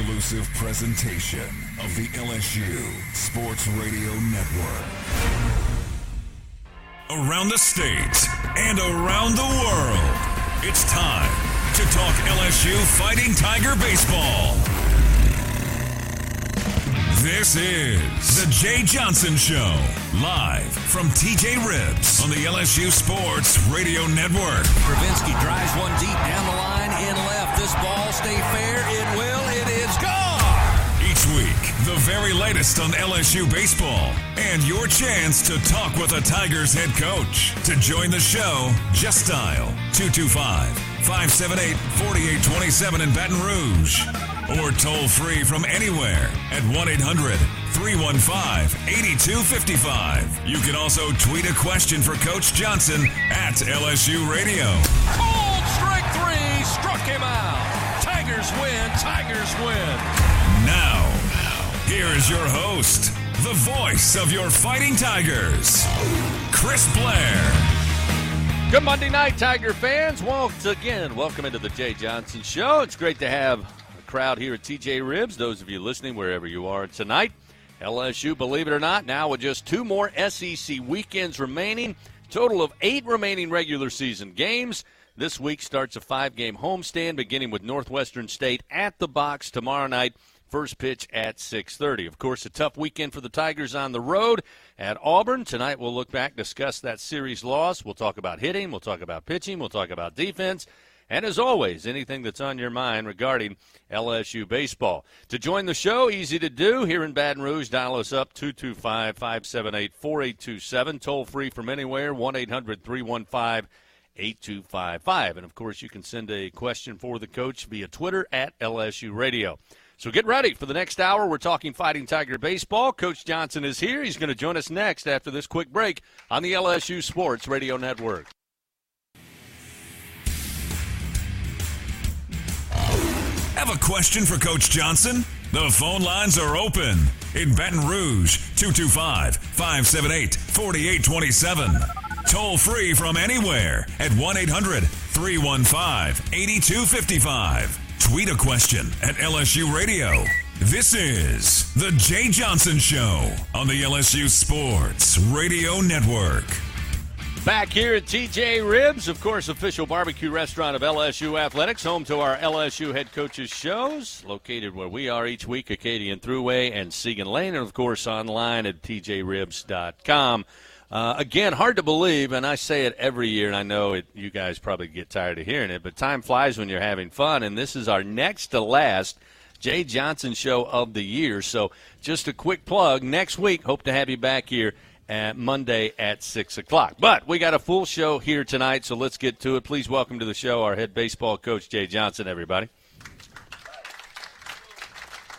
exclusive presentation of the LSU Sports Radio Network. Around the state and around the world, it's time to talk LSU Fighting Tiger Baseball. This is the Jay Johnson Show, live from TJ Ribs on the LSU Sports Radio Network. Travinski drives one deep down the line in left. This ball stay fair. It will. The very latest on LSU baseball and your chance to talk with a Tigers head coach. To join the show, just dial 225 578 4827 in Baton Rouge or toll free from anywhere at 1 800 315 8255. You can also tweet a question for Coach Johnson at LSU Radio. Cold strike three. Struck him out. Tigers win. Tigers win. Now, here is your host, the voice of your fighting Tigers, Chris Blair. Good Monday night, Tiger fans. Once again, welcome into the Jay Johnson Show. It's great to have a crowd here at TJ Ribs. Those of you listening, wherever you are tonight, LSU, believe it or not, now with just two more SEC weekends remaining, total of eight remaining regular season games. This week starts a five game homestand, beginning with Northwestern State at the box tomorrow night. First pitch at 6:30. Of course, a tough weekend for the Tigers on the road at Auburn. Tonight we'll look back, discuss that series loss. We'll talk about hitting, we'll talk about pitching, we'll talk about defense, and as always, anything that's on your mind regarding LSU baseball. To join the show, easy to do here in Baton Rouge. Dial us up 225-578-4827, toll free from anywhere 1-800-315 8255. And of course, you can send a question for the coach via Twitter at LSU Radio. So get ready for the next hour. We're talking Fighting Tiger baseball. Coach Johnson is here. He's going to join us next after this quick break on the LSU Sports Radio Network. Have a question for Coach Johnson? The phone lines are open. In Baton Rouge, 225 578 4827. Toll free from anywhere at 1 800 315 8255. Tweet a question at LSU Radio. This is The Jay Johnson Show on the LSU Sports Radio Network. Back here at TJ Ribs, of course, official barbecue restaurant of LSU Athletics, home to our LSU head coaches shows, located where we are each week, Acadian Thruway and Siegen Lane, and of course online at tjribs.com. Uh, again, hard to believe, and I say it every year, and I know it, you guys probably get tired of hearing it, but time flies when you're having fun, and this is our next to last Jay Johnson show of the year. So, just a quick plug. Next week, hope to have you back here at Monday at 6 o'clock. But we got a full show here tonight, so let's get to it. Please welcome to the show our head baseball coach, Jay Johnson, everybody.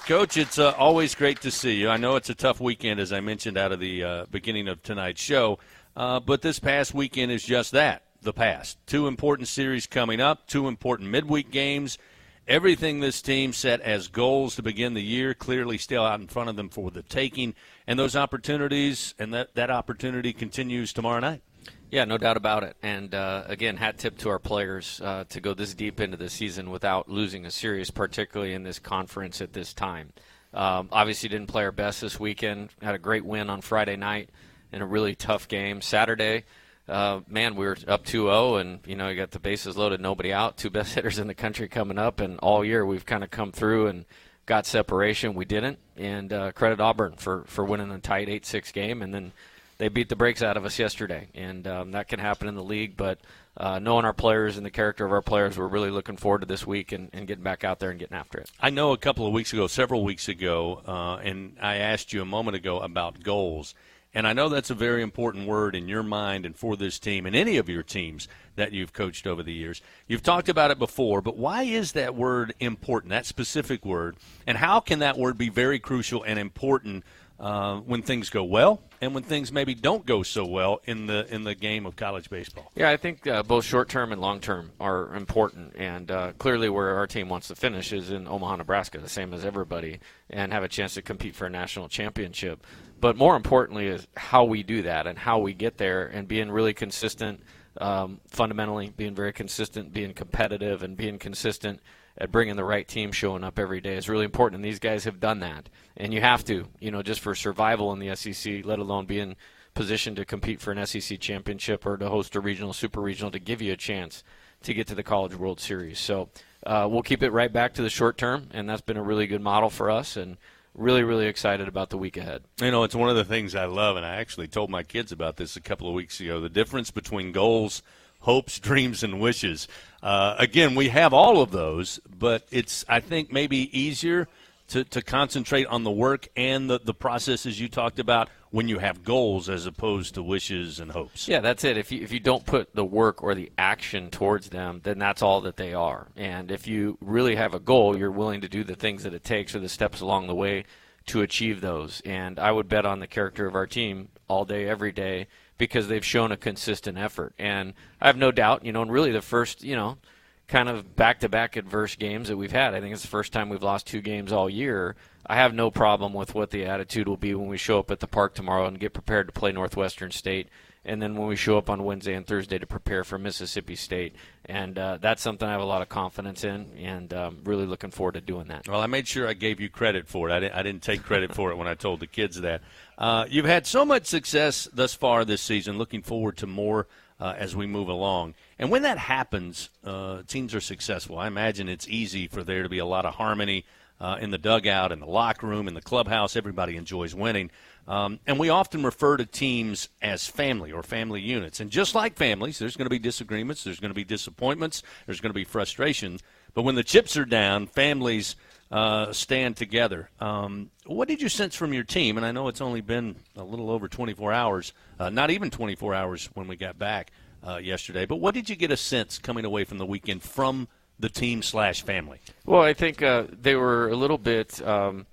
Coach, it's uh, always great to see you. I know it's a tough weekend, as I mentioned out of the uh, beginning of tonight's show, uh, but this past weekend is just that the past. Two important series coming up, two important midweek games. Everything this team set as goals to begin the year clearly still out in front of them for the taking, and those opportunities and that, that opportunity continues tomorrow night. Yeah, no doubt about it. And uh, again, hat tip to our players uh, to go this deep into the season without losing a series, particularly in this conference at this time. Um, obviously, didn't play our best this weekend. Had a great win on Friday night in a really tough game. Saturday, uh, man, we were up 2-0, and you know you got the bases loaded, nobody out, two best hitters in the country coming up, and all year we've kind of come through and got separation. We didn't, and uh, credit Auburn for for winning a tight 8-6 game, and then they beat the brakes out of us yesterday, and um, that can happen in the league. But uh, knowing our players and the character of our players, we're really looking forward to this week and, and getting back out there and getting after it. I know a couple of weeks ago, several weeks ago, uh, and I asked you a moment ago about goals. And I know that's a very important word in your mind and for this team and any of your teams that you've coached over the years. You've talked about it before, but why is that word important, that specific word? And how can that word be very crucial and important uh, when things go well and when things maybe don't go so well in the in the game of college baseball. Yeah, I think uh, both short term and long term are important, and uh, clearly where our team wants to finish is in Omaha, Nebraska, the same as everybody, and have a chance to compete for a national championship. But more importantly is how we do that and how we get there, and being really consistent um, fundamentally, being very consistent, being competitive, and being consistent at bringing the right team showing up every day is really important. And these guys have done that, and you have to, you know, just for survival in the SEC, let alone being positioned to compete for an SEC championship or to host a regional, super regional, to give you a chance to get to the College World Series. So uh, we'll keep it right back to the short term, and that's been a really good model for us. And really, really excited about the week ahead. You know, it's one of the things I love, and I actually told my kids about this a couple of weeks ago. The difference between goals, hopes, dreams, and wishes. Uh, again, we have all of those, but it's I think maybe easier to, to concentrate on the work and the, the processes you talked about when you have goals as opposed to wishes and hopes. Yeah, that's it. If you if you don't put the work or the action towards them, then that's all that they are. And if you really have a goal, you're willing to do the things that it takes or the steps along the way to achieve those. And I would bet on the character of our team all day, every day, because they've shown a consistent effort. And I have no doubt, you know, and really the first, you know, kind of back-to-back adverse games that we've had. I think it's the first time we've lost two games all year. I have no problem with what the attitude will be when we show up at the park tomorrow and get prepared to play Northwestern State, and then when we show up on Wednesday and Thursday to prepare for Mississippi State. And uh, that's something I have a lot of confidence in, and um, really looking forward to doing that. Well, I made sure I gave you credit for it. I didn't, I didn't take credit for it when I told the kids that. Uh, you've had so much success thus far this season. Looking forward to more uh, as we move along. And when that happens, uh, teams are successful. I imagine it's easy for there to be a lot of harmony uh, in the dugout, in the locker room, in the clubhouse. Everybody enjoys winning. Um, and we often refer to teams as family or family units. And just like families, there's going to be disagreements, there's going to be disappointments, there's going to be frustration. But when the chips are down, families uh, stand together. Um, what did you sense from your team? And I know it's only been a little over 24 hours, uh, not even 24 hours when we got back uh, yesterday. But what did you get a sense coming away from the weekend from the team slash family? Well, I think uh, they were a little bit. Um,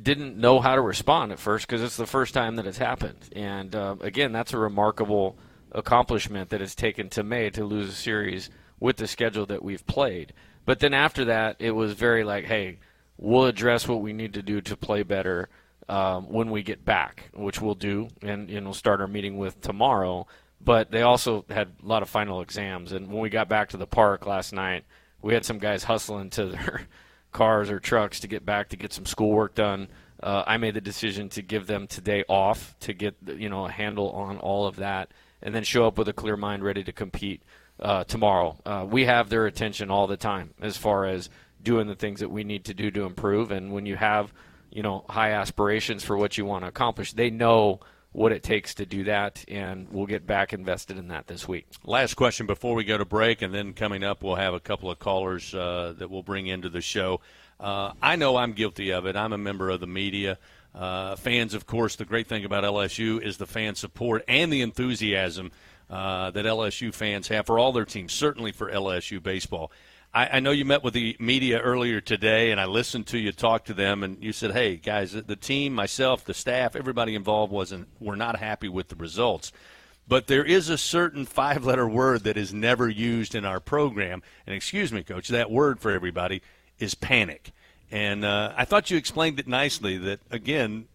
didn't know how to respond at first because it's the first time that it's happened. And uh, again, that's a remarkable accomplishment that it's taken to May to lose a series with the schedule that we've played. But then after that, it was very like, hey, we'll address what we need to do to play better um, when we get back, which we'll do, and, and we'll start our meeting with tomorrow. But they also had a lot of final exams, and when we got back to the park last night, we had some guys hustling to their cars or trucks to get back to get some schoolwork done. Uh, I made the decision to give them today off to get you know a handle on all of that, and then show up with a clear mind, ready to compete uh, tomorrow. Uh, we have their attention all the time as far as doing the things that we need to do to improve. And when you have, you know, high aspirations for what you want to accomplish, they know what it takes to do that, and we'll get back invested in that this week. Last question before we go to break, and then coming up, we'll have a couple of callers uh, that we'll bring into the show. Uh, I know I'm guilty of it. I'm a member of the media. Uh, fans, of course, the great thing about LSU is the fan support and the enthusiasm uh, that LSU fans have for all their teams, certainly for LSU baseball. I, I, know you met with the media earlier today, and I listened to you talk to them, and you said, "Hey, guys, the team, myself, the staff, everybody involved wasn't. We're not happy with the results." But there is a certain five-letter word that is never used in our program, and excuse me, coach, that word for everybody is panic. And uh, I thought you explained it nicely. That again,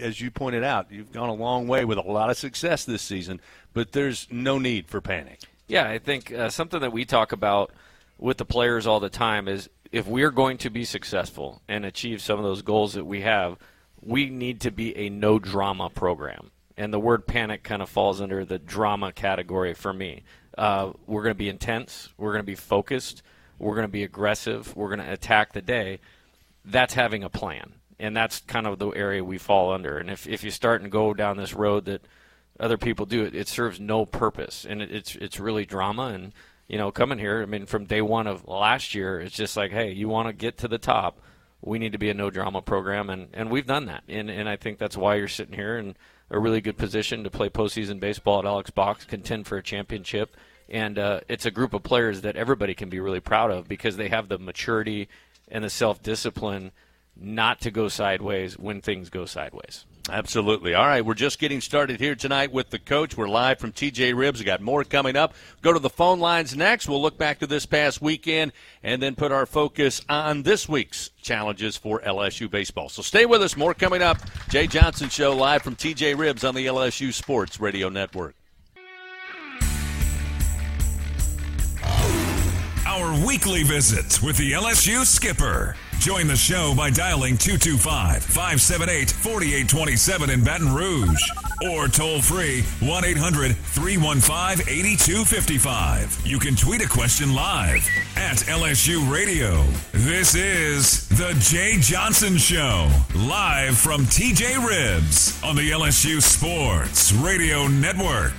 as you pointed out, you've gone a long way with a lot of success this season, but there's no need for panic. Yeah, I think uh, something that we talk about with the players all the time is if we're going to be successful and achieve some of those goals that we have, we need to be a no drama program. And the word panic kind of falls under the drama category for me. Uh, we're going to be intense. We're going to be focused. We're going to be aggressive. We're going to attack the day. That's having a plan and that's kind of the area we fall under. And if if you start and go down this road that other people do, it, it serves no purpose, and it, it's it's really drama. And you know, coming here, I mean, from day one of last year, it's just like, hey, you want to get to the top, we need to be a no drama program, and and we've done that. And and I think that's why you're sitting here in a really good position to play postseason baseball at Alex Box, contend for a championship. And uh, it's a group of players that everybody can be really proud of because they have the maturity and the self discipline not to go sideways when things go sideways. Absolutely. All right, we're just getting started here tonight with the coach. We're live from TJ Ribs. We got more coming up. Go to the phone lines next. We'll look back to this past weekend and then put our focus on this week's challenges for LSU baseball. So stay with us. More coming up. Jay Johnson Show live from TJ Ribs on the LSU Sports Radio Network. Our weekly visit with the LSU skipper. Join the show by dialing 225 578 4827 in Baton Rouge or toll free 1 800 315 8255. You can tweet a question live at LSU Radio. This is The Jay Johnson Show, live from TJ Ribs on the LSU Sports Radio Network.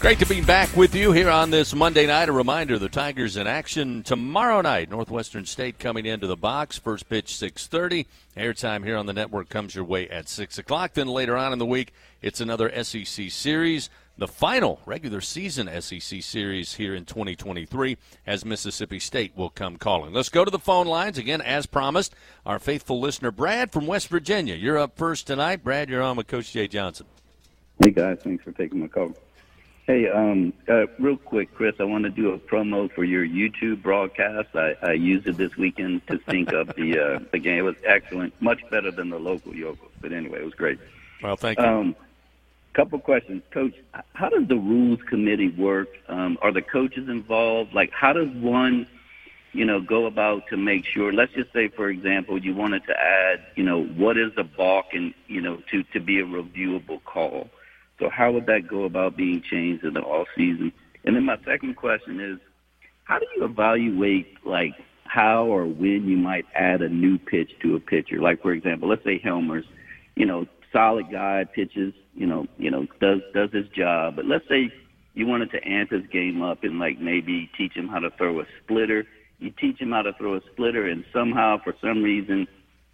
Great to be back with you here on this Monday night. A reminder: the Tigers in action tomorrow night. Northwestern State coming into the box. First pitch 6:30. Airtime here on the network comes your way at six o'clock. Then later on in the week, it's another SEC series. The final regular season SEC series here in 2023 as Mississippi State will come calling. Let's go to the phone lines again, as promised. Our faithful listener Brad from West Virginia. You're up first tonight. Brad, you're on with Coach Jay Johnson. Hey guys, thanks for taking my call. Hey, um, uh, real quick, Chris, I want to do a promo for your YouTube broadcast. I, I used it this weekend to sync up the uh, the game. It was excellent, much better than the local Yokos. But anyway, it was great. Well, thank you. Um, couple questions, Coach. How does the rules committee work? Um, are the coaches involved? Like, how does one, you know, go about to make sure? Let's just say, for example, you wanted to add, you know, what is a balk, and you know, to to be a reviewable call. So how would that go about being changed in the off season? And then my second question is, how do you evaluate like how or when you might add a new pitch to a pitcher? Like for example, let's say Helmer's, you know, solid guy pitches, you know, you know, does does his job. But let's say you wanted to amp his game up and like maybe teach him how to throw a splitter. You teach him how to throw a splitter, and somehow for some reason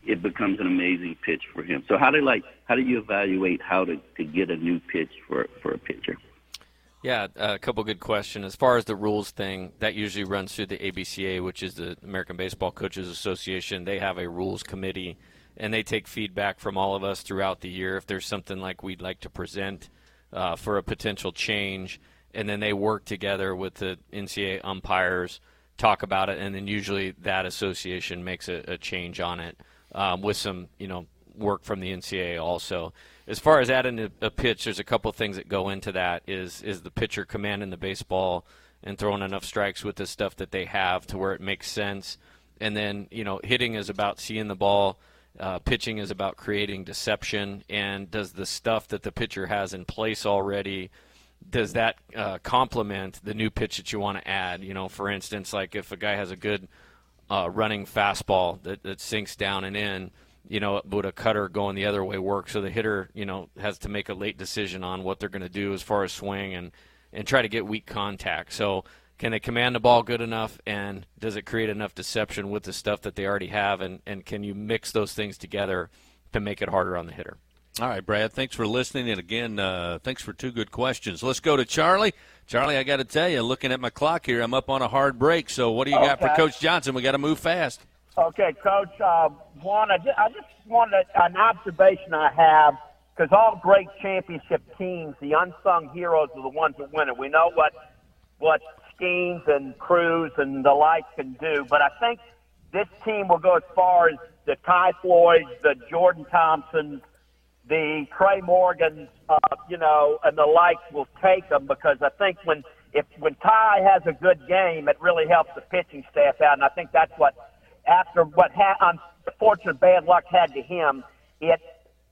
it becomes an amazing pitch for him. So how do like how do you evaluate how to, to get a new pitch for for a pitcher? Yeah, a couple good questions. As far as the rules thing, that usually runs through the ABCA, which is the American Baseball Coaches Association. They have a rules committee, and they take feedback from all of us throughout the year. If there's something like we'd like to present uh, for a potential change, and then they work together with the NCAA umpires, talk about it, and then usually that association makes a, a change on it um, with some, you know, work from the NCAA also. As far as adding a, a pitch, there's a couple things that go into that. Is is the pitcher commanding the baseball and throwing enough strikes with the stuff that they have to where it makes sense, and then you know hitting is about seeing the ball. Uh, pitching is about creating deception, and does the stuff that the pitcher has in place already does that uh, complement the new pitch that you want to add? You know, for instance, like if a guy has a good uh, running fastball that, that sinks down and in, you know, would a cutter going the other way work? So the hitter, you know, has to make a late decision on what they're going to do as far as swing and, and try to get weak contact. So can they command the ball good enough and does it create enough deception with the stuff that they already have and, and can you mix those things together to make it harder on the hitter? All right, Brad, thanks for listening. And again, uh, thanks for two good questions. Let's go to Charlie. Charlie, I got to tell you, looking at my clock here, I'm up on a hard break. So, what do you okay. got for Coach Johnson? We got to move fast. Okay, Coach. Uh, one, I just, I just wanted an observation I have because all great championship teams, the unsung heroes are the ones that win it. We know what what Skenes and Crews and the like can do, but I think this team will go as far as the Ty Floyds, the Jordan Thompsons, the Tre' Morgans, uh, you know, and the like will take them because I think when if when Ty has a good game, it really helps the pitching staff out, and I think that's what after what ha- unfortunate bad luck had to him, it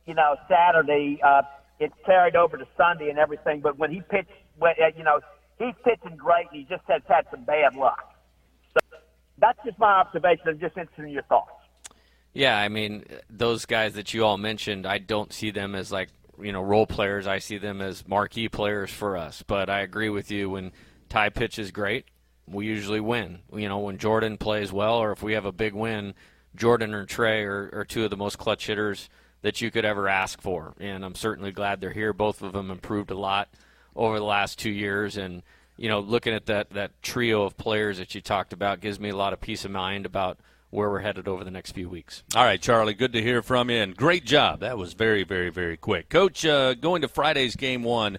you know Saturday uh, it carried over to Sunday and everything. But when he pitched, when, uh, you know, he's pitching great, and he just has had some bad luck. So that's just my observation. I'm just interested in your thoughts. Yeah, I mean, those guys that you all mentioned, I don't see them as like, you know, role players. I see them as marquee players for us. But I agree with you when Ty pitches great, we usually win. You know, when Jordan plays well or if we have a big win, Jordan or Tre' are, are two of the most clutch hitters that you could ever ask for. And I'm certainly glad they're here. Both of them improved a lot over the last two years. And, you know, looking at that, that trio of players that you talked about gives me a lot of peace of mind about – where we're headed over the next few weeks. All right, Charlie, good to hear from you, and great job. That was very, very, very quick. Coach, uh, going to Friday's game one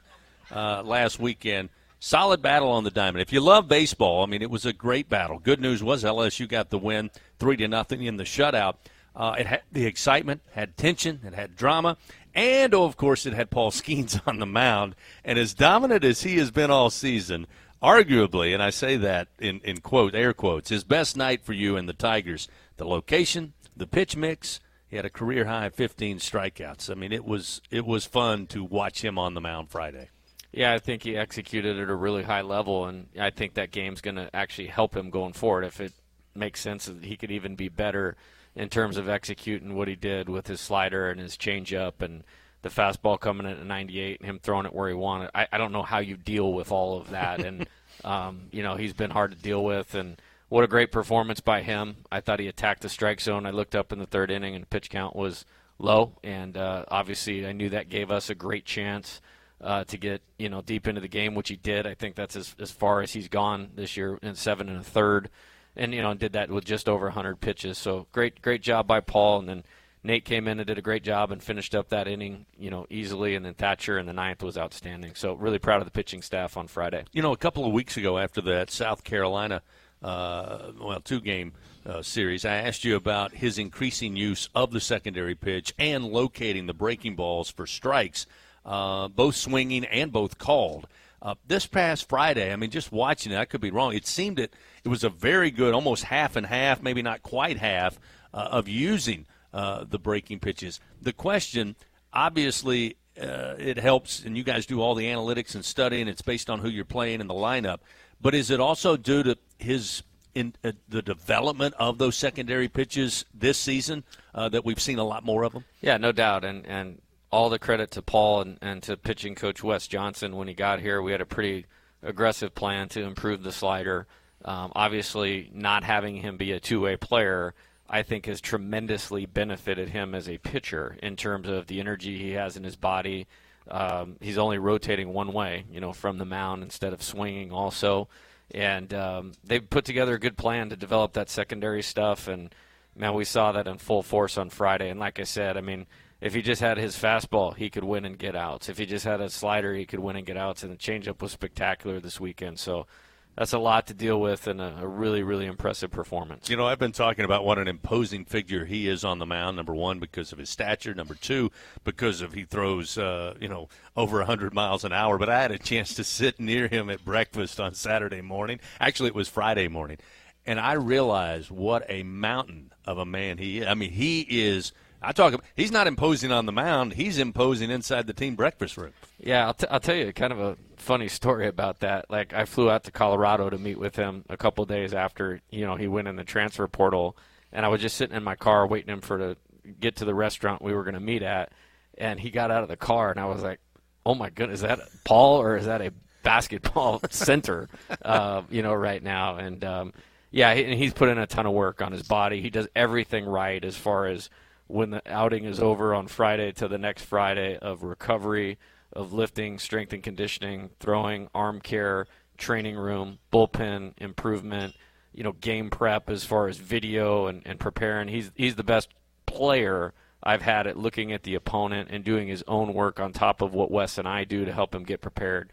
uh, last weekend, solid battle on the diamond. If you love baseball, I mean, it was a great battle. Good news was LSU got the win, three to nothing in the shutout. Uh, it had the excitement, had tension, it had drama, and oh, of course, it had Paul Skenes on the mound. And as dominant as he has been all season, arguably, and I say that in, in quote air quotes, his best night for you and the Tigers. The location, the pitch mix. He had a career high 15 strikeouts. I mean, it was it was fun to watch him on the mound Friday. Yeah, I think he executed at a really high level, and I think that game's going to actually help him going forward. If it makes sense that he could even be better in terms of executing what he did with his slider and his changeup and the fastball coming in at 98 and him throwing it where he wanted. I, I don't know how you deal with all of that, and um, you know he's been hard to deal with. And what a great performance by him! I thought he attacked the strike zone. I looked up in the third inning and the pitch count was low, and uh, obviously I knew that gave us a great chance uh, to get you know deep into the game, which he did. I think that's as as far as he's gone this year in seven and a third, and you know did that with just over 100 pitches. So great great job by Paul, and then Nate came in and did a great job and finished up that inning you know easily, and then Thatcher in the ninth was outstanding. So really proud of the pitching staff on Friday. You know, a couple of weeks ago after that South Carolina, uh, well, two game. Uh, series, I asked you about his increasing use of the secondary pitch and locating the breaking balls for strikes uh, both swinging and both called. Uh, this past Friday, I mean, just watching it, I could be wrong. It seemed that it was a very good, almost half and half, maybe not quite half, uh, of using uh, the breaking pitches. The question, obviously, uh, it helps, and you guys do all the analytics and studying. It's based on who you're playing in the lineup. But is it also due to his in uh, the development of those secondary pitches this season uh, that we've seen a lot more of them? Yeah, no doubt. And and all the credit to Paul and, and to pitching coach Wes Johnson when he got here. We had a pretty aggressive plan to improve the slider. Um, obviously, not having him be a two way player, I think, has tremendously benefited him as a pitcher in terms of the energy he has in his body. Um, he's only rotating one way, you know, from the mound instead of swinging also. And um, they've put together a good plan to develop that secondary stuff. And, man, we saw that in full force on Friday. And like I said, I mean, if he just had his fastball, he could win and get outs. If he just had a slider, he could win and get outs. And the changeup was spectacular this weekend. So that's a lot to deal with and a, a, really, really impressive performance. You know, I've been talking about what an imposing figure he is on the mound. Number one, because of his stature. Number two, because of he throws, uh, you know, over 100 miles an hour. But I had a chance to sit near him at breakfast on Saturday morning. Actually, it was Friday morning. And I realized what a mountain of a man he is. I mean, he is – I talk. He's not imposing on the mound. He's imposing inside the team breakfast room. Yeah, I'll, t- I'll tell you kind of a funny story about that. Like I flew out to Colorado to meet with him a couple days after you know he went in the transfer portal, and I was just sitting in my car waiting him for to get to the restaurant we were going to meet at, and he got out of the car, and I was like, "Oh my goodness, is that Paul or is that a basketball center?" uh, you know, right now, and um, yeah, and he's put in a ton of work on his body. He does everything right as far as when the outing is over on Friday to the next Friday of recovery, of lifting, strength and conditioning, throwing, arm care, training room, bullpen improvement, you know, game prep as far as video and, and preparing. He's he's the best player I've had at looking at the opponent and doing his own work on top of what Wes and I do to help him get prepared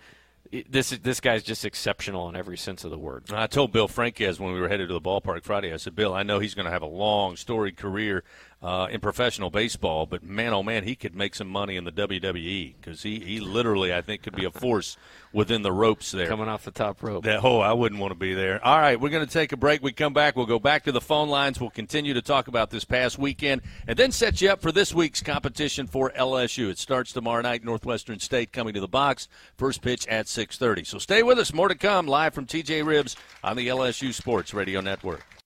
this this guy's just exceptional in every sense of the word. I told Bill Franques when we were headed to the ballpark Friday. I said, Bill, I know he's going to have a long, storied career uh, in professional baseball, but man, oh man, he could make some money in the WWE because he, he literally, I think, could be a force within the ropes there. Coming off the top rope. That, oh, I wouldn't want to be there. All right, we're going to take a break. We come back. We'll go back to the phone lines. We'll continue to talk about this past weekend and then set you up for this week's competition for LSU. It starts tomorrow night. Northwestern State coming to the box. First pitch at 6:30. So stay with us. More to come live from TJ Ribs on the LSU Sports Radio Network.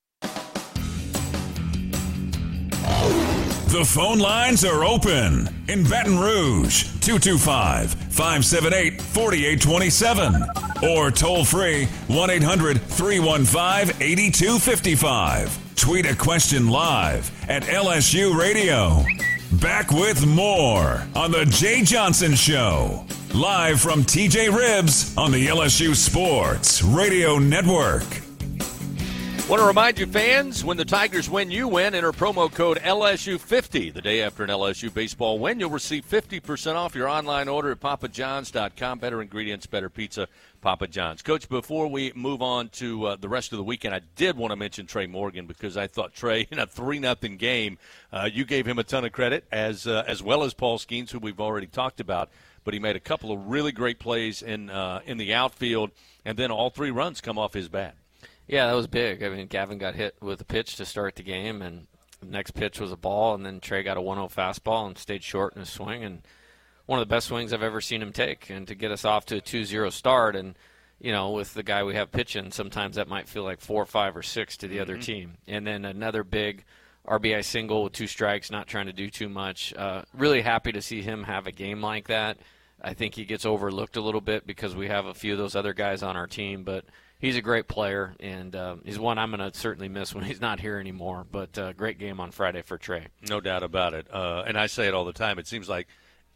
The phone lines are open in Baton Rouge, 225 578 4827. Or toll free 1 800 315 8255. Tweet a question live at LSU Radio. Back with more on The Jay Johnson Show. Live from TJ Ribs on the LSU Sports Radio Network. Want to remind you, fans, when the Tigers win, you win. Enter promo code LSU50. The day after an LSU baseball win, you'll receive 50% off your online order at papajohns.com. Better ingredients, better pizza, Papa John's. Coach, before we move on to uh, the rest of the weekend, I did want to mention Tre' Morgan because I thought Tre', in a 3 nothing game, uh, you gave him a ton of credit, as, uh, as well as Paul Skenes, who we've already talked about. But he made a couple of really great plays in, uh, in the outfield, and then all three runs come off his bat. Yeah, that was big. I mean, Gavin got hit with a pitch to start the game, and the next pitch was a ball, and then Tre' got a 1-0 fastball and stayed short in his swing, and one of the best swings I've ever seen him take, and to get us off to a 2-0 start, and you know, with the guy we have pitching, sometimes that might feel like four, or five, or six to the mm-hmm. other team, and then another big RBI single with two strikes, not trying to do too much. Uh, really happy to see him have a game like that. I think he gets overlooked a little bit because we have a few of those other guys on our team, but he's a great player, and uh, he's one I'm going to certainly miss when he's not here anymore. But uh, great game on Friday for Tre'. No doubt about it. Uh, and I say it all the time. It seems like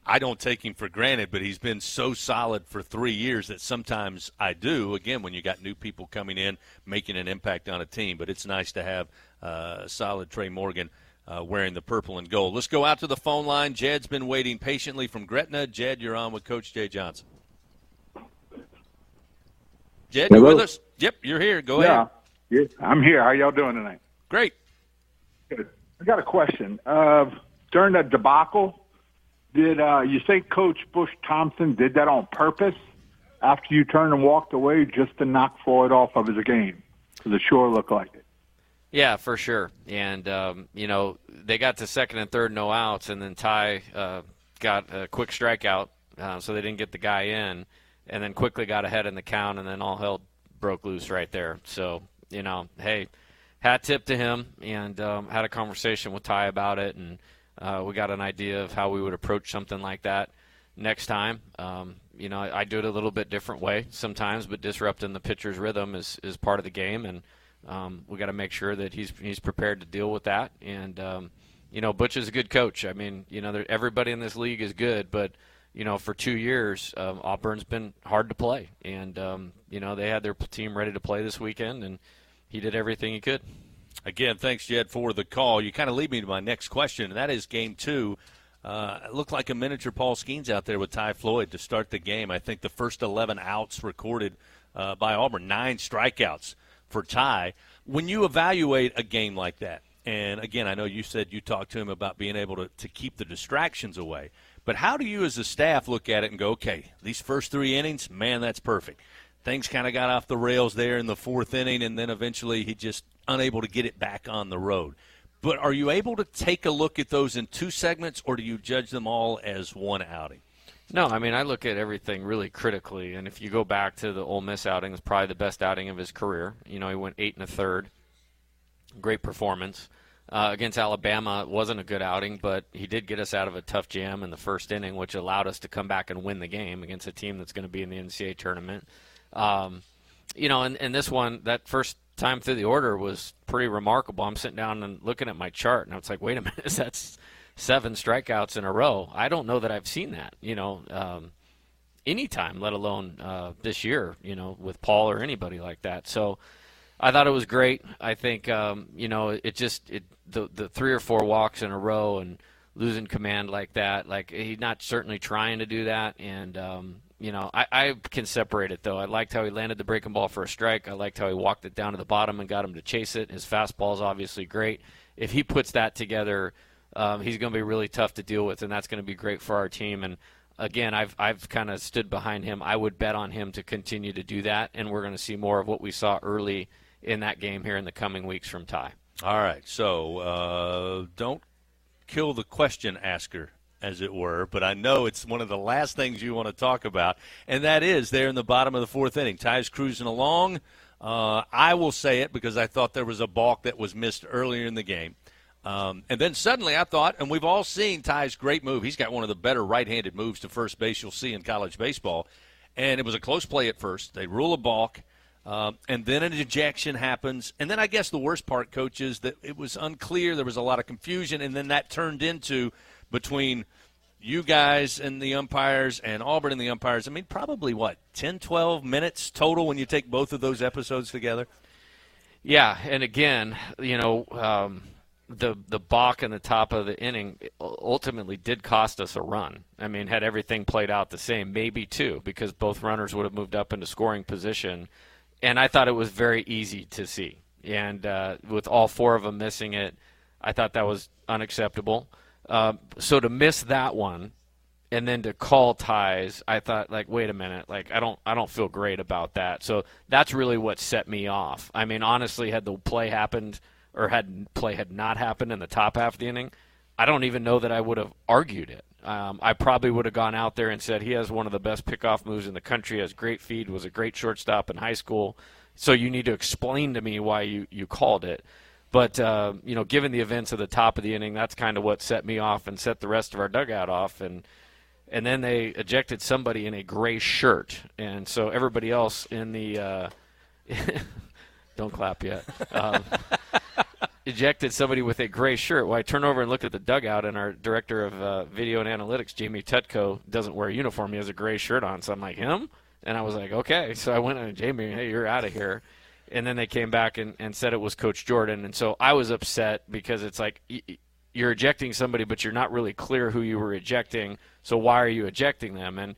I don't take him for granted, but he's been so solid for three years that sometimes I do. Again, when you got new people coming in, making an impact on a team. But it's nice to have uh, solid Tre' Morgan. Uh, wearing the purple and gold. Let's go out to the phone line. Jed's been waiting patiently from Gretna. Jed, you're on with Coach Jay Johnson. Jed, you with us? Yep, you're here. Go yeah. ahead. Yeah, I'm here. How y'all doing tonight? Great. Good. I got a question. Uh, during the debacle, did uh, you think Coach Butch Thompson did that on purpose after you turned and walked away just to knock Floyd off of his game? Because it sure looked like it. Yeah, for sure. And um, you know they got to second and third, no outs, and then Ty uh, got a quick strikeout, uh, so they didn't get the guy in and then quickly got ahead in the count, and then all hell broke loose right there. So you know, hey, hat tip to him, and um, had a conversation with Ty about it, and uh, we got an idea of how we would approach something like that next time. Um, you know, I, I, do it a little bit different way sometimes, but disrupting the pitcher's rhythm is, is part of the game, and um, we got to make sure that he's he's prepared to deal with that. And um, you know, Butch is a good coach. I mean, you know, everybody in this league is good, but you know, for two years, um, Auburn's been hard to play, and um, you know they had their team ready to play this weekend, and he did everything he could. Again, thanks Jed for the call. You kind of lead me to my next question, and that is Game Two. Uh, it looked like a miniature Paul Skenes out there with Ty Floyd to start the game. I think the first 11 outs recorded uh, by Auburn, nine strikeouts for Ty. When you evaluate a game like that, and again, I know you said you talked to him about being able to, to keep the distractions away. But how do you as a staff look at it and go, okay, these first three innings, man, that's perfect. Things kind of got off the rails there in the fourth inning, and then eventually he just unable to get it back on the road. But are you able to take a look at those in two segments, or do you judge them all as one outing? No, I mean I look at everything really critically, and if you go back to the Ole Miss outing, it's probably the best outing of his career. You know, he went eight and a third, great performance. Uh, against Alabama, wasn't a good outing, but he did get us out of a tough jam in the first inning, which allowed us to come back and win the game against a team that's going to be in the NCAA tournament. Um, you know, and, and this one, that first time through the order was pretty remarkable. I'm sitting down and looking at my chart, and I was like, wait a minute, that's seven strikeouts in a row. I don't know that I've seen that, you know, um, anytime, let alone uh, this year, you know, with Paul or anybody like that. So I thought it was great. I think, um, you know, it just it the the three or four walks in a row and losing command like that. Like he's not certainly trying to do that, and um, you know I, I can separate it though. I liked how he landed the breaking ball for a strike. I liked how he walked it down to the bottom and got him to chase it. His fastball is obviously great. If he puts that together, um, he's going to be really tough to deal with, and that's going to be great for our team. And again, I've I've kind of stood behind him. I would bet on him to continue to do that, and we're going to see more of what we saw early in that game here in the coming weeks from Ty. All right, so uh, don't kill the question asker, as it were, but I know it's one of the last things you want to talk about, and that is there in the bottom of the fourth inning. Ty's cruising along. Uh, I will say it because I thought there was a balk that was missed earlier in the game. Um, and then suddenly I thought, and we've all seen Ty's great move. He's got one of the better right handed moves to first base you'll see in college baseball. And it was a close play at first. They rule a balk. Um, and then an ejection happens. And then I guess the worst part, coach, is that it was unclear. There was a lot of confusion. And then that turned into between you guys and the umpires and Auburn and the umpires. I mean, probably what, 10, 12 minutes total when you take both of those episodes together? Yeah, and again, you know, um, the the balk in the top of the inning ultimately did cost us a run. I mean, had everything played out the same, maybe two, because both runners would have moved up into scoring position. And I thought it was very easy to see. And uh, with all four of them missing it, I thought that was unacceptable. Uh, so to miss that one, and then to call Ty's, I thought like, wait a minute, like I don't I don't feel great about that. So that's really what set me off. I mean, honestly, had the play happened or had play had not happened in the top half of the inning, I don't even know that I would have argued it. Um, I probably would have gone out there and said he has one of the best pickoff moves in the country, has great feed, was a great shortstop in high school. So you need to explain to me why you, you called it. But uh, you know, given the events of the top of the inning, that's kind of what set me off and set the rest of our dugout off. And and then they ejected somebody in a gray shirt, and so everybody else in the uh, don't clap yet. Um, ejected somebody with a gray shirt. Well, I turn over and look at the dugout, and our director of uh, video and analytics, Jamie Tutko, doesn't wear a uniform. He has a gray shirt on. So I'm like, him? And I was like, okay. So I went and Jamie, hey, you're out of here. And then they came back and, and said it was Coach Jordan. And so I was upset because it's like you're ejecting somebody, but you're not really clear who you were ejecting. So why are you ejecting them? And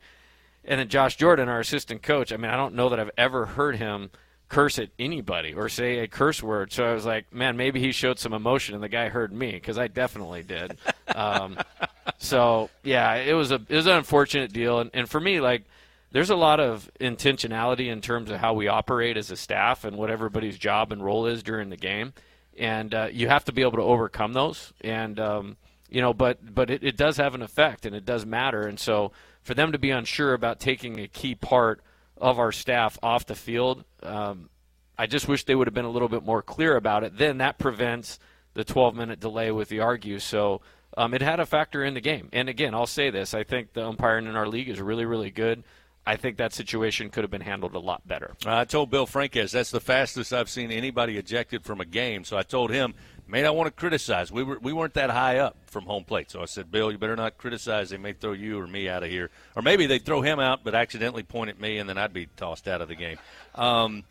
and then Josh Jordan, our assistant coach. I mean, I don't know that I've ever heard him curse at anybody or say a curse word. So I was like, man, maybe he showed some emotion, and the guy heard me because I definitely did. Um, so yeah, it was a it was an unfortunate deal, and, and for me, like, there's a lot of intentionality in terms of how we operate as a staff and what everybody's job and role is during the game, and uh, you have to be able to overcome those. And um, you know, but but it, it does have an effect, and it does matter, and so for them to be unsure about taking a key part of our staff off the field. Um, I just wish they would have been a little bit more clear about it. Then that prevents the 12 minute delay with the argue. So um, it had a factor in the game. And again, I'll say this I think the umpiring in our league is really, really good. I think that situation could have been handled a lot better. I told Bill Franques that's the fastest I've seen anybody ejected from a game. So I told him may not want to criticize. We were we weren't that high up from home plate, so I said, Bill, you better not criticize. They may throw you or me out of here, or maybe they throw him out, but accidentally point at me, and then I'd be tossed out of the game. Um,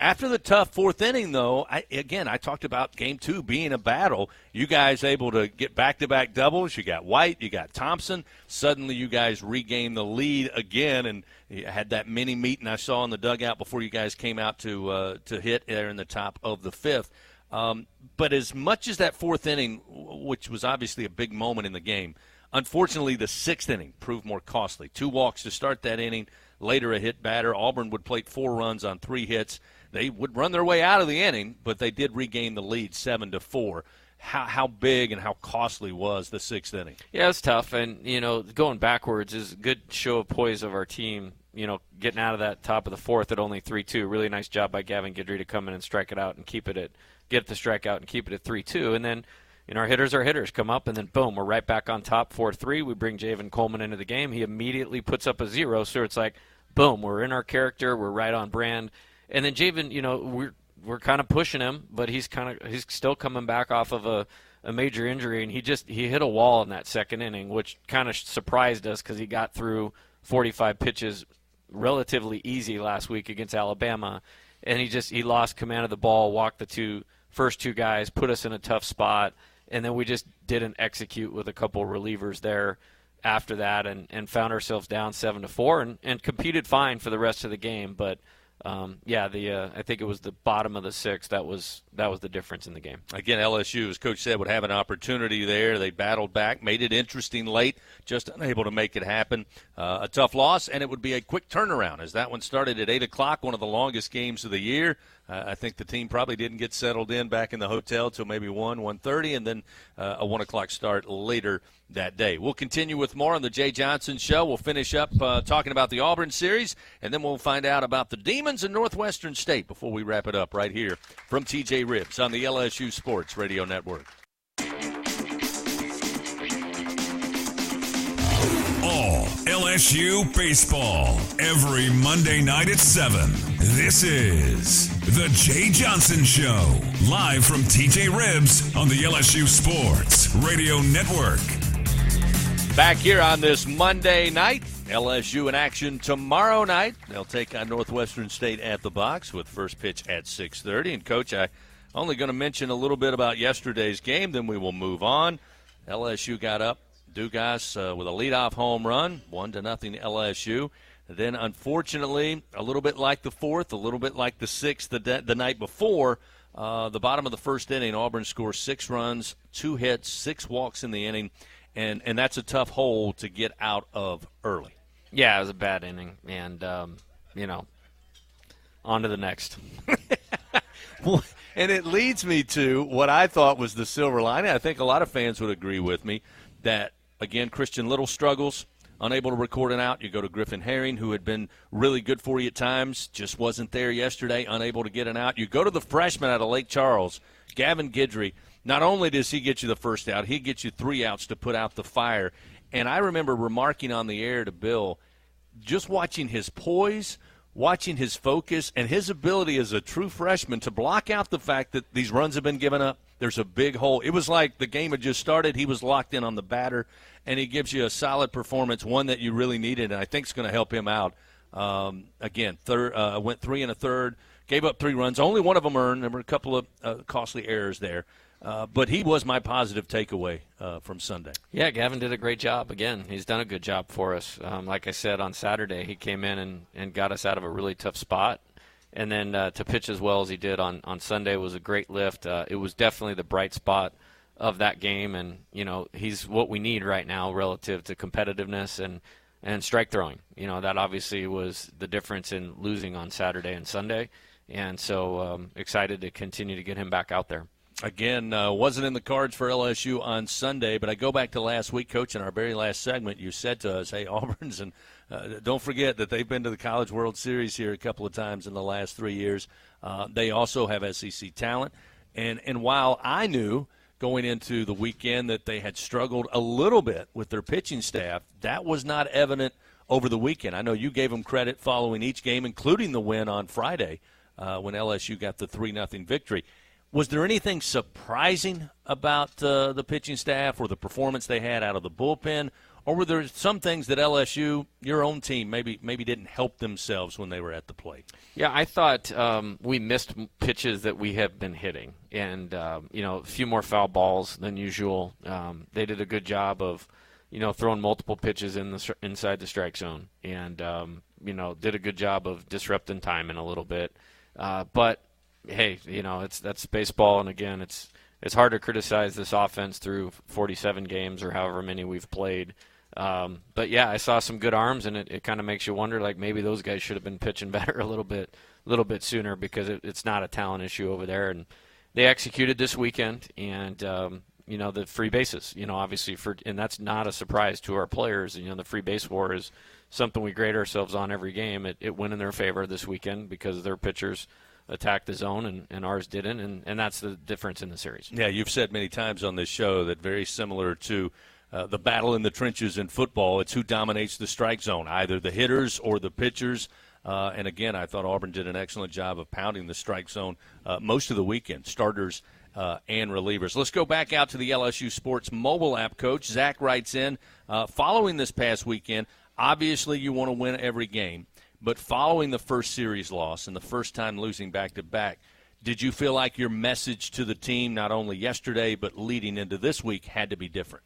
after the tough fourth inning, though, I, again, I talked about game two being a battle. You guys able to get back to back doubles. You got White, you got Thompson. Suddenly, you guys regain the lead again, and had that mini meeting I saw in the dugout before you guys came out to uh, to hit there in the top of the fifth. Um, but as much as that fourth inning, which was obviously a big moment in the game, unfortunately the sixth inning proved more costly. Two walks to start that inning, later a hit batter. Auburn would plate four runs on three hits. They would run their way out of the inning, but they did regain the lead seven to four. How, how big and how costly was the sixth inning? Yeah, it's tough, and you know going backwards is a good show of poise of our team. You know, getting out of that top of the fourth at only three two. Really nice job by Gavin Guidry to come in and strike it out and keep it at get the strikeout and keep it at 3 2. And then, you know, our hitters are hitters, come up, and then boom, we're right back on top 4 3. We bring Javen Coleman into the game. He immediately puts up a zero. So it's like, boom, we're in our character, we're right on brand. And then Javen, you know, we're we're kind of pushing him, but he's kind of he's still coming back off of a, a major injury, and he just he hit a wall in that second inning, which kind of surprised us because he got through 45 pitches relatively easy last week against Alabama, and he just he lost command of the ball, walked the two first two guys, put us in a tough spot, and then we just didn't execute with a couple relievers there after that, and, and found ourselves down seven to four, and, and competed fine for the rest of the game, but um, yeah, the uh, I think it was the bottom of the sixth that was that was the difference in the game. Again, LSU, as Coach said, would have an opportunity there. They battled back, made it interesting late, just unable to make it happen. Uh, a tough loss, and it would be a quick turnaround as that one started at eight o'clock, one of the longest games of the year. Uh, I think the team probably didn't get settled in back in the hotel till maybe one, one thirty, and then uh, a one o'clock start later that day. We'll continue with more on the Jay Johnson Show. We'll finish up uh, talking about the Auburn series, and then we'll find out about the Demons in Northwestern State before we wrap it up right here from TJ Ribs on the LSU Sports Radio Network. LSU baseball every Monday night at 7. This is The Jay Johnson Show, live from TJ Ribs on the LSU Sports Radio Network. Back here on this Monday night, LSU in action tomorrow night. They'll take on Northwestern State at the box with first pitch at 6:30. And coach, I only going to mention a little bit about yesterday's game, then we will move on. LSU got up Dugas uh, with a leadoff home run, one to nothing LSU. Then, unfortunately, a little bit like the fourth, a little bit like the sixth the, de- the night before, uh, the bottom of the first inning, Auburn scores six runs, two hits, six walks in the inning, and and that's a tough hole to get out of early. Yeah, it was a bad inning, and um, you know, on to the next. and it leads me to what I thought was the silver lining. I think a lot of fans would agree with me that again, Christian Little struggles, unable to record an out. You go to Griffin Herring, who had been really good for you at times, just wasn't there yesterday, unable to get an out. You go to the freshman out of Lake Charles, Gavin Guidry. Not only does he get you the first out, he gets you three outs to put out the fire. And I remember remarking on the air to Bill, just watching his poise, watching his focus, and his ability as a true freshman to block out the fact that these runs have been given up. There's a big hole. It was like the game had just started. He was locked in on the batter, and he gives you a solid performance, one that you really needed, and I think is going to help him out. Um, again, third uh, went three and a third, gave up three runs. Only one of them earned. There were a couple of uh, costly errors there. Uh, but he was my positive takeaway uh, from Sunday. Yeah, Gavin did a great job. Again, he's done a good job for us. Um, like I said on Saturday, he came in and, and got us out of a really tough spot. And then uh, to pitch as well as he did on, on Sunday was a great lift. Uh, it was definitely the bright spot of that game. And, you know, he's what we need right now relative to competitiveness and, and strike throwing. You know, that obviously was the difference in losing on Saturday and Sunday. And so um, excited to continue to get him back out there. Again, uh, wasn't in the cards for LSU on Sunday, but I go back to last week, Coach. In our very last segment, you said to us, "Hey, Auburn's and uh, don't forget that they've been to the College World Series here a couple of times in the last three years. Uh, they also have SEC talent, and and while I knew going into the weekend that they had struggled a little bit with their pitching staff, that was not evident over the weekend. I know you gave them credit following each game, including the win on Friday uh, when LSU got the three nothing victory was there anything surprising about uh, the pitching staff or the performance they had out of the bullpen, or were there some things that LSU, your own team, maybe maybe didn't help themselves when they were at the plate? Yeah, I thought um, we missed pitches that we have been hitting, and um, you know, a few more foul balls than usual. Um, they did a good job of, you know, throwing multiple pitches in the inside the strike zone, and um, you know, did a good job of disrupting timing a little bit. Uh, but hey, you know, it's that's baseball, and again, it's it's hard to criticize this offense through 47 games or however many we've played. Um, but yeah, I saw some good arms, and it, it kind of makes you wonder, like maybe those guys should have been pitching better a little bit, a little bit sooner because it, it's not a talent issue over there, and they executed this weekend, and um, you know the free bases, you know, obviously for, and that's not a surprise to our players. You know, the free base war is something we grade ourselves on every game. It, it went in their favor this weekend because their pitchers attacked the zone and, and ours didn't, and, and that's the difference in the series. Yeah, you've said many times on this show that very similar to uh, the battle in the trenches in football, it's who dominates the strike zone, either the hitters or the pitchers. Uh, and again, I thought Auburn did an excellent job of pounding the strike zone uh, most of the weekend, starters uh, and relievers. Let's go back out to the LSU Sports mobile app. Coach Zach writes in, uh, following this past weekend, obviously you want to win every game. But following the first series loss and the first time losing back to back, did you feel like your message to the team, not only yesterday but leading into this week, had to be different?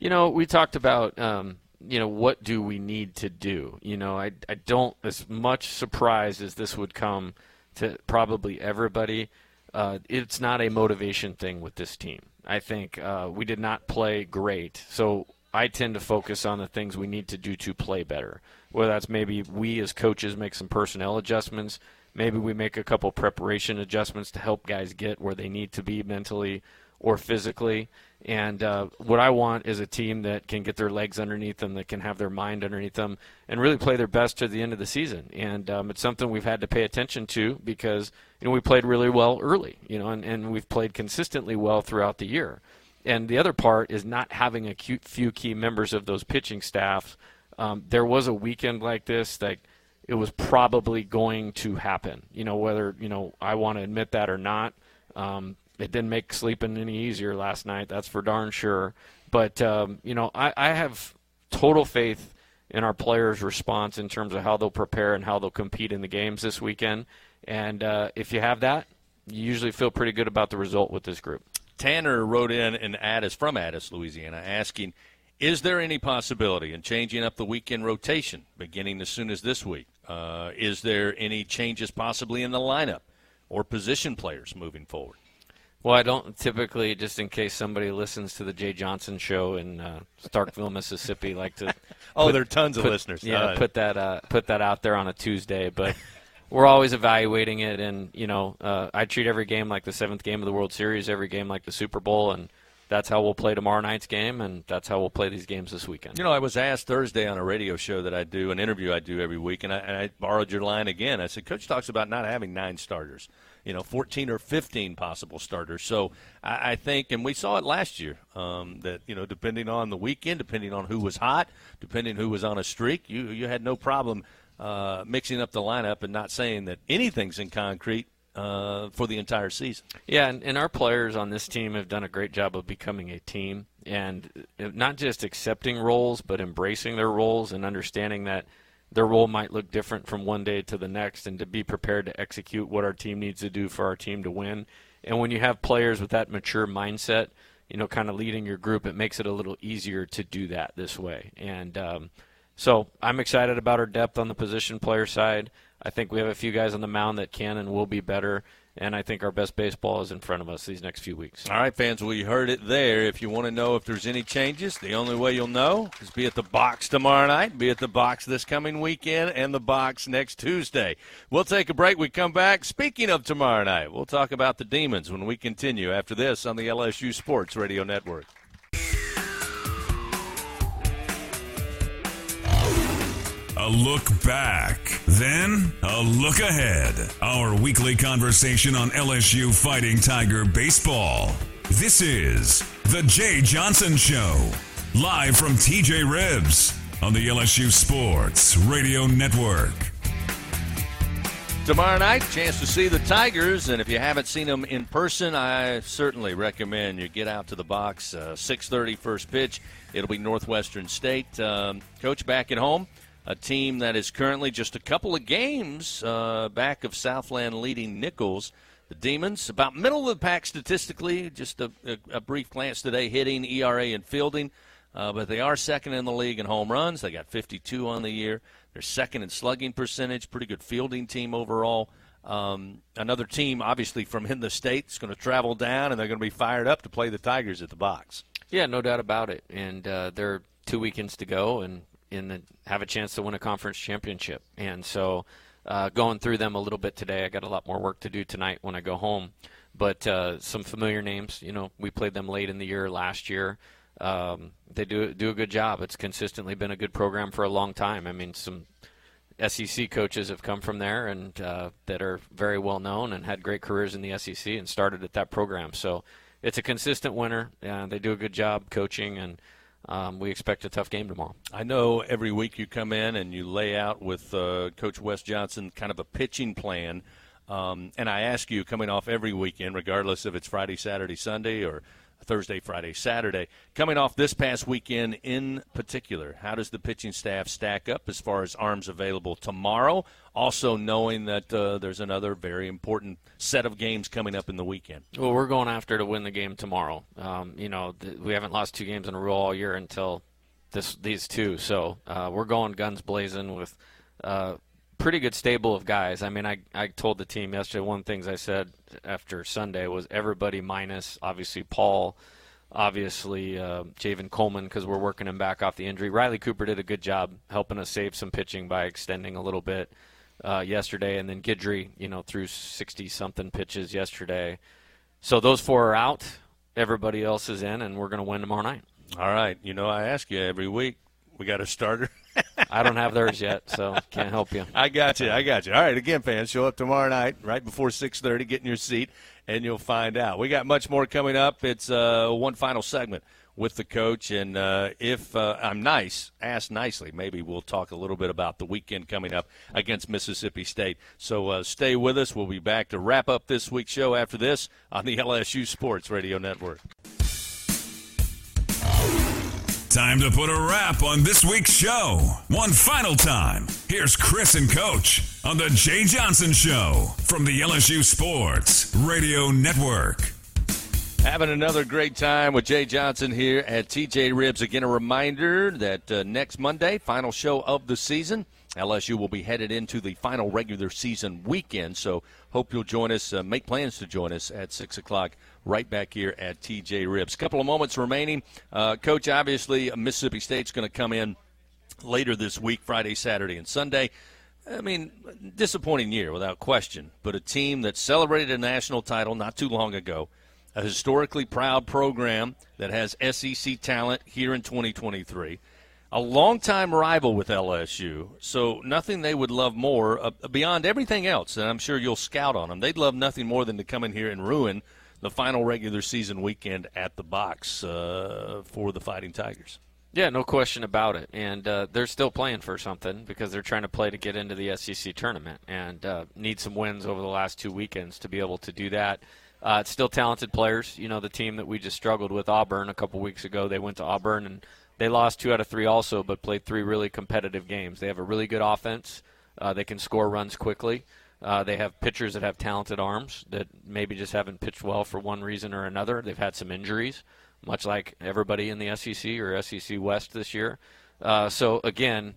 You know, we talked about, um, you know, what do we need to do? You know, I, I don't, as much surprised as this would come to probably everybody, uh, it's not a motivation thing with this team. I think uh, we did not play great. So I tend to focus on the things we need to do to play better whether that's maybe we as coaches make some personnel adjustments, maybe we make a couple preparation adjustments to help guys get where they need to be mentally or physically. And uh, what I want is a team that can get their legs underneath them, that can have their mind underneath them, and really play their best to the end of the season. And um, it's something we've had to pay attention to because you know we played really well early, you know, and, and we've played consistently well throughout the year. And the other part is not having a few key members of those pitching staffs um, there was a weekend like this that it was probably going to happen. You know, whether you know I want to admit that or not. Um, it didn't make sleeping any easier last night. That's for darn sure. But um, you know, I, I have total faith in our players' response in terms of how they'll prepare and how they'll compete in the games this weekend. And uh, if you have that, you usually feel pretty good about the result with this group. Tanner wrote in and Addis from Addis, Louisiana, asking, "Is there any possibility in changing up the weekend rotation beginning as soon as this week? Uh, is there any changes possibly in the lineup or position players moving forward?" Well, I don't typically, just in case somebody listens to the Jay Johnson show in uh, Starkville, Mississippi, like to. oh, put, there are tons put, of listeners. Yeah, uh, put that uh, put that out there on a Tuesday, but we're always evaluating it, and you know, uh, I treat every game like the seventh game of the World Series, every game like the Super Bowl, and that's how we'll play tomorrow night's game, and that's how we'll play these games this weekend. You know, I was asked Thursday on a radio show that I do, an interview I do every week, and I, and I borrowed your line again. I said, Coach talks about not having nine starters you know, 14 or 15 possible starters. So I, I think, and we saw it last year, um, that you know, depending on the weekend, depending on who was hot, depending who was on a streak, you you had no problem uh, mixing up the lineup and not saying that anything's in concrete. Uh, for the entire season. Yeah, and, and our players on this team have done a great job of becoming a team and not just accepting roles, but embracing their roles and understanding that their role might look different from one day to the next and to be prepared to execute what our team needs to do for our team to win. And when you have players with that mature mindset, you know, kind of leading your group, it makes it a little easier to do that this way. And um, so I'm excited about our depth on the position player side. I think we have a few guys on the mound that can and will be better and I think our best baseball is in front of us these next few weeks. All right, fans, we heard it there. If you want to know if there's any changes, the only way you'll know is be at the box tomorrow night, be at the box this coming weekend, and the box next Tuesday. We'll take a break. We come back. Speaking of tomorrow night, we'll talk about the Demons when we continue after this on the LSU Sports Radio Network. A look back, then a look ahead. Our weekly conversation on LSU Fighting Tiger baseball. This is The Jay Johnson Show, live from TJ Ribs on the LSU Sports Radio Network. Tomorrow night, chance to see the Tigers, and if you haven't seen them in person, I certainly recommend you get out to the box. Uh, 6:30 first pitch. It'll be Northwestern State. Um, Coach back at home a team that is currently just a couple of games uh, back of Southland leading Nicholls. The Demons, about middle of the pack statistically, just a, a, a brief glance today, hitting, ERA, and fielding. Uh, but they are second in the league in home runs. They got 52 on the year. They're second in slugging percentage. Pretty good fielding team overall. Um, another team, obviously from in the state, is going to travel down, and they're going to be fired up to play the Tigers at the box. Yeah, no doubt about it. And uh, there are two weekends to go, and in the have a chance to win a conference championship. And so, uh, going through them a little bit today, I got a lot more work to do tonight when I go home. But uh, some familiar names, you know, we played them late in the year last year. Um, they do do a good job. It's consistently been a good program for a long time. I mean, some SEC coaches have come from there and uh, that are very well known and had great careers in the SEC and started at that program. So it's a consistent winner. Uh, they do a good job coaching and um, we expect a tough game tomorrow. I know every week you come in and you lay out with uh, Coach Wes Johnson kind of a pitching plan. Um, and I ask you, coming off every weekend, regardless if it's Friday, Saturday, Sunday, or Thursday, Friday, Saturday. Coming off this past weekend in particular, how does the pitching staff stack up as far as arms available tomorrow? Also, knowing that uh, there's another very important set of games coming up in the weekend. Well, we're going after to win the game tomorrow. Um, you know, th- we haven't lost two games in a row all year until this these two, so uh, we're going guns blazing with. Uh, pretty good stable of guys. I mean, I, I told the team yesterday one of the things I said after Sunday was everybody minus obviously Paul, obviously uh, Javen Coleman because we're working him back off the injury. Riley Cooper did a good job helping us save some pitching by extending a little bit uh, yesterday, and then Guidry, you know, threw 60 something pitches yesterday. So those four are out. Everybody else is in, and we're going to win tomorrow night. All right. You know, I ask you every week. We got a starter. I don't have theirs yet, so can't help you. I got you. I got you. All right, again, fans, show up tomorrow night, right before six thirty. Get in your seat, and you'll find out. We got much more coming up. It's uh, one final segment with the coach, and uh, if uh, I'm nice, ask nicely. Maybe we'll talk a little bit about the weekend coming up against Mississippi State. So uh, stay with us. We'll be back to wrap up this week's show after this on the LSU Sports Radio Network. Time to put a wrap on this week's show. One final time. Here's Chris and Coach on The Jay Johnson Show from the LSU Sports Radio Network. Having another great time with Jay Johnson here at TJ Ribs. Again, a reminder that uh, next Monday, final show of the season, LSU will be headed into the final regular season weekend. So, hope you'll join us. Uh, make plans to join us at 6 o'clock right back here at TJ Ribs. A Couple of moments remaining. Uh, Coach, obviously, Mississippi State's going to come in later this week, Friday, Saturday, and Sunday. I mean, disappointing year without question, but a team that celebrated a national title not too long ago, a historically proud program that has SEC talent here in 2023, a longtime rival with LSU, so nothing they would love more uh, beyond everything else, and I'm sure you'll scout on them. They'd love nothing more than to come in here and ruin the final regular season weekend at the box uh, for the Fighting Tigers. Yeah, no question about it. And uh, they're still playing for something because they're trying to play to get into the SEC tournament and uh, need some wins over the last two weekends to be able to do that. Uh, it's still talented players. You know, the team that we just struggled with, Auburn, a couple weeks ago, they went to Auburn and they lost two out of three also, but played three really competitive games. They have a really good offense. Uh, they can score runs quickly. Uh, they have pitchers that have talented arms that maybe just haven't pitched well for one reason or another. They've had some injuries, much like everybody in the SEC or SEC West this year. Uh, so again,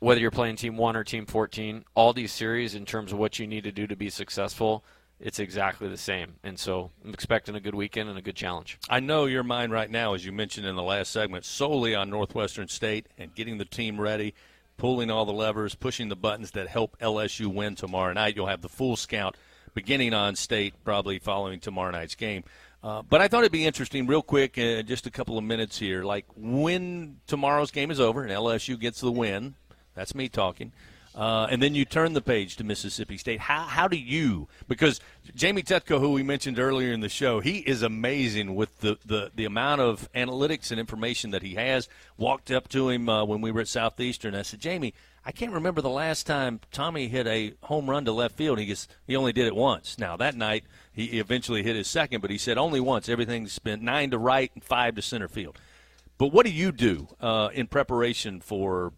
whether you're playing Team One or Team 14, all these series in terms of what you need to do to be successful, it's exactly the same. And so I'm expecting a good weekend and a good challenge. I know your mind right now, as you mentioned in the last segment, solely on Northwestern State and getting the team ready pulling all the levers, pushing the buttons that help LSU win tomorrow night. You'll have the full scout beginning on state, probably following tomorrow night's game. Uh, but I thought it'd be interesting, real quick, uh, just a couple of minutes here. Like when tomorrow's game is over and LSU gets the win, that's me talking. Uh, and then you turn the page to Mississippi State. How, how do you? Because Jamie Tutko, who we mentioned earlier in the show, he is amazing with the, the, the amount of analytics and information that he has. Walked up to him uh, when we were at Southeastern. I said, Jamie, I can't remember the last time Tommy hit a home run to left field. He gets, he only did it once. Now that night he eventually hit his second, but he said only once. Everything's been nine to right and five to center field. But what do you do uh, in preparation for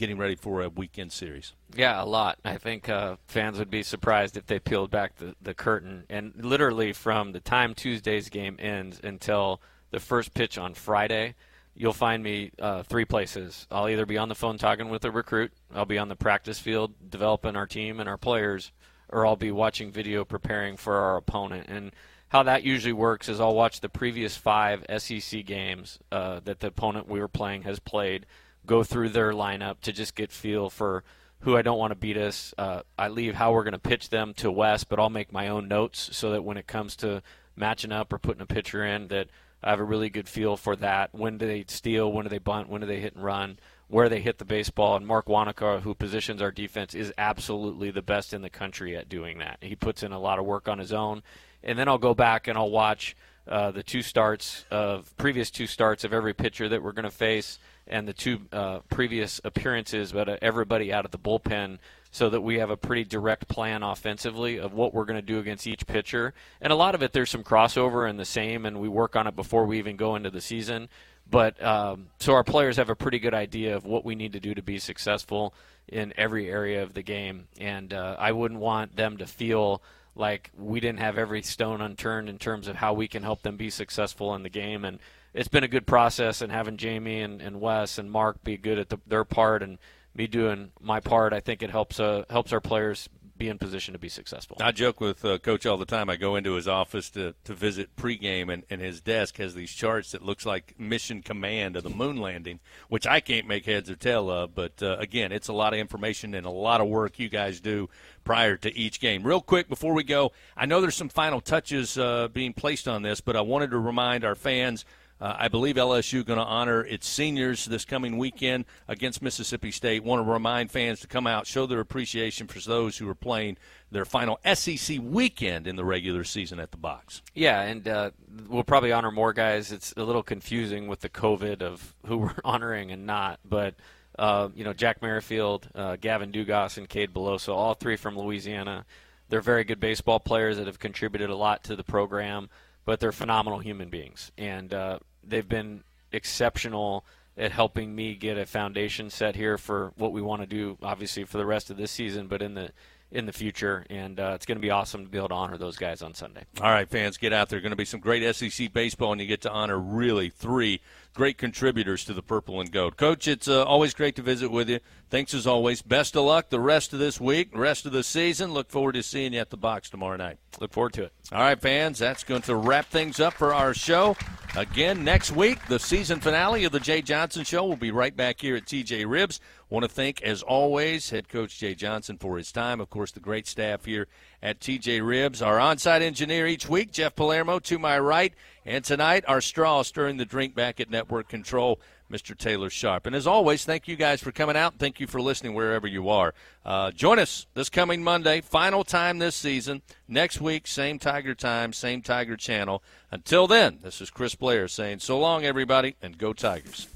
getting ready for a weekend series? Yeah, a lot. I think uh, fans would be surprised if they peeled back the, the curtain. And literally from the time Tuesday's game ends until the first pitch on Friday, you'll find me uh, three places. I'll either be on the phone talking with a recruit, I'll be on the practice field developing our team and our players, or I'll be watching video preparing for our opponent. And how that usually works is I'll watch the previous five SEC games uh, that the opponent we were playing has played – go through their lineup to just get feel for who I don't want to beat us. Uh, I leave how we're going to pitch them to Wes, but I'll make my own notes so that when it comes to matching up or putting a pitcher in, that I have a really good feel for that. When do they steal? When do they bunt? When do they hit and run? Where they hit the baseball? And Mark Wanaka, who positions our defense, is absolutely the best in the country at doing that. He puts in a lot of work on his own, and then I'll go back and I'll watch uh, the two starts of previous two starts of every pitcher that we're going to face and the two uh, previous appearances, but uh, everybody out of the bullpen, so that we have a pretty direct plan offensively of what we're going to do against each pitcher. And a lot of it, there's some crossover and the same, and we work on it before we even go into the season. But um, so our players have a pretty good idea of what we need to do to be successful in every area of the game, and uh, I wouldn't want them to feel like we didn't have every stone unturned in terms of how we can help them be successful in the game. And it's been a good process and having Jamie and, and Wes and Mark be good at the, their part and me doing my part, I think it helps uh, helps our players be in position to be successful. I joke with uh, Coach all the time. I go into his office to, to visit pregame, and, and his desk has these charts that looks like mission command of the moon landing, which I can't make heads or tail of. But uh, again, it's a lot of information and a lot of work you guys do prior to each game. Real quick before we go, I know there's some final touches uh, being placed on this, but I wanted to remind our fans – uh, I believe LSU going to honor its seniors this coming weekend against Mississippi State. Want to remind fans to come out, show their appreciation for those who are playing their final SEC weekend in the regular season at the box. Yeah, and uh, we'll probably honor more guys. It's a little confusing with the COVID of who we're honoring and not, but. Uh, you know, Jack Merrifield, uh, Gavin Dugas, and Cade Beloso, all three from Louisiana. They're very good baseball players that have contributed a lot to the program, but they're phenomenal human beings. And uh, they've been exceptional at helping me get a foundation set here for what we want to do, obviously for the rest of this season, but in the in the future, and uh, it's going to be awesome to be able to honor those guys on Sunday. All right, fans, get out there. Going to be some great SEC baseball, and you get to honor really three great contributors to the Purple and Gold. Coach, it's uh, always great to visit with you. Thanks as always. Best of luck the rest of this week, rest of the season. Look forward to seeing you at the box tomorrow night. Look forward to it. All right, fans, that's going to wrap things up for our show. Again, next week, the season finale of the Jay Johnson Show We'll be right back here at TJ Ribs. Want to thank, as always, head coach Jay Johnson for his time. Of course, the great staff here at TJ Ribs. Our on site engineer each week, Jeff Palermo, to my right. And tonight, our straw stirring the drink back at Network Control, Mr. Taylor Sharp. And as always, thank you guys for coming out. Thank you for listening wherever you are. Uh, join us this coming Monday, final time this season. Next week, same Tiger time, same Tiger channel. Until then, this is Chris Blair saying so long, everybody, and go Tigers.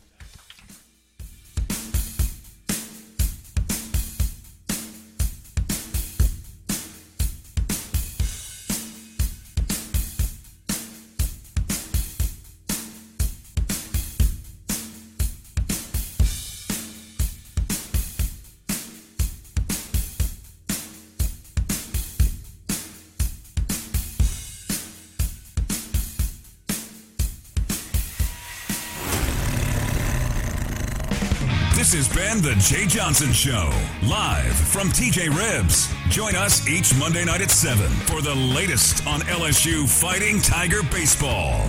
Been The Jay Johnson Show, live from TJ Ribs. Join us each Monday night at 7 for the latest on LSU Fighting Tiger Baseball.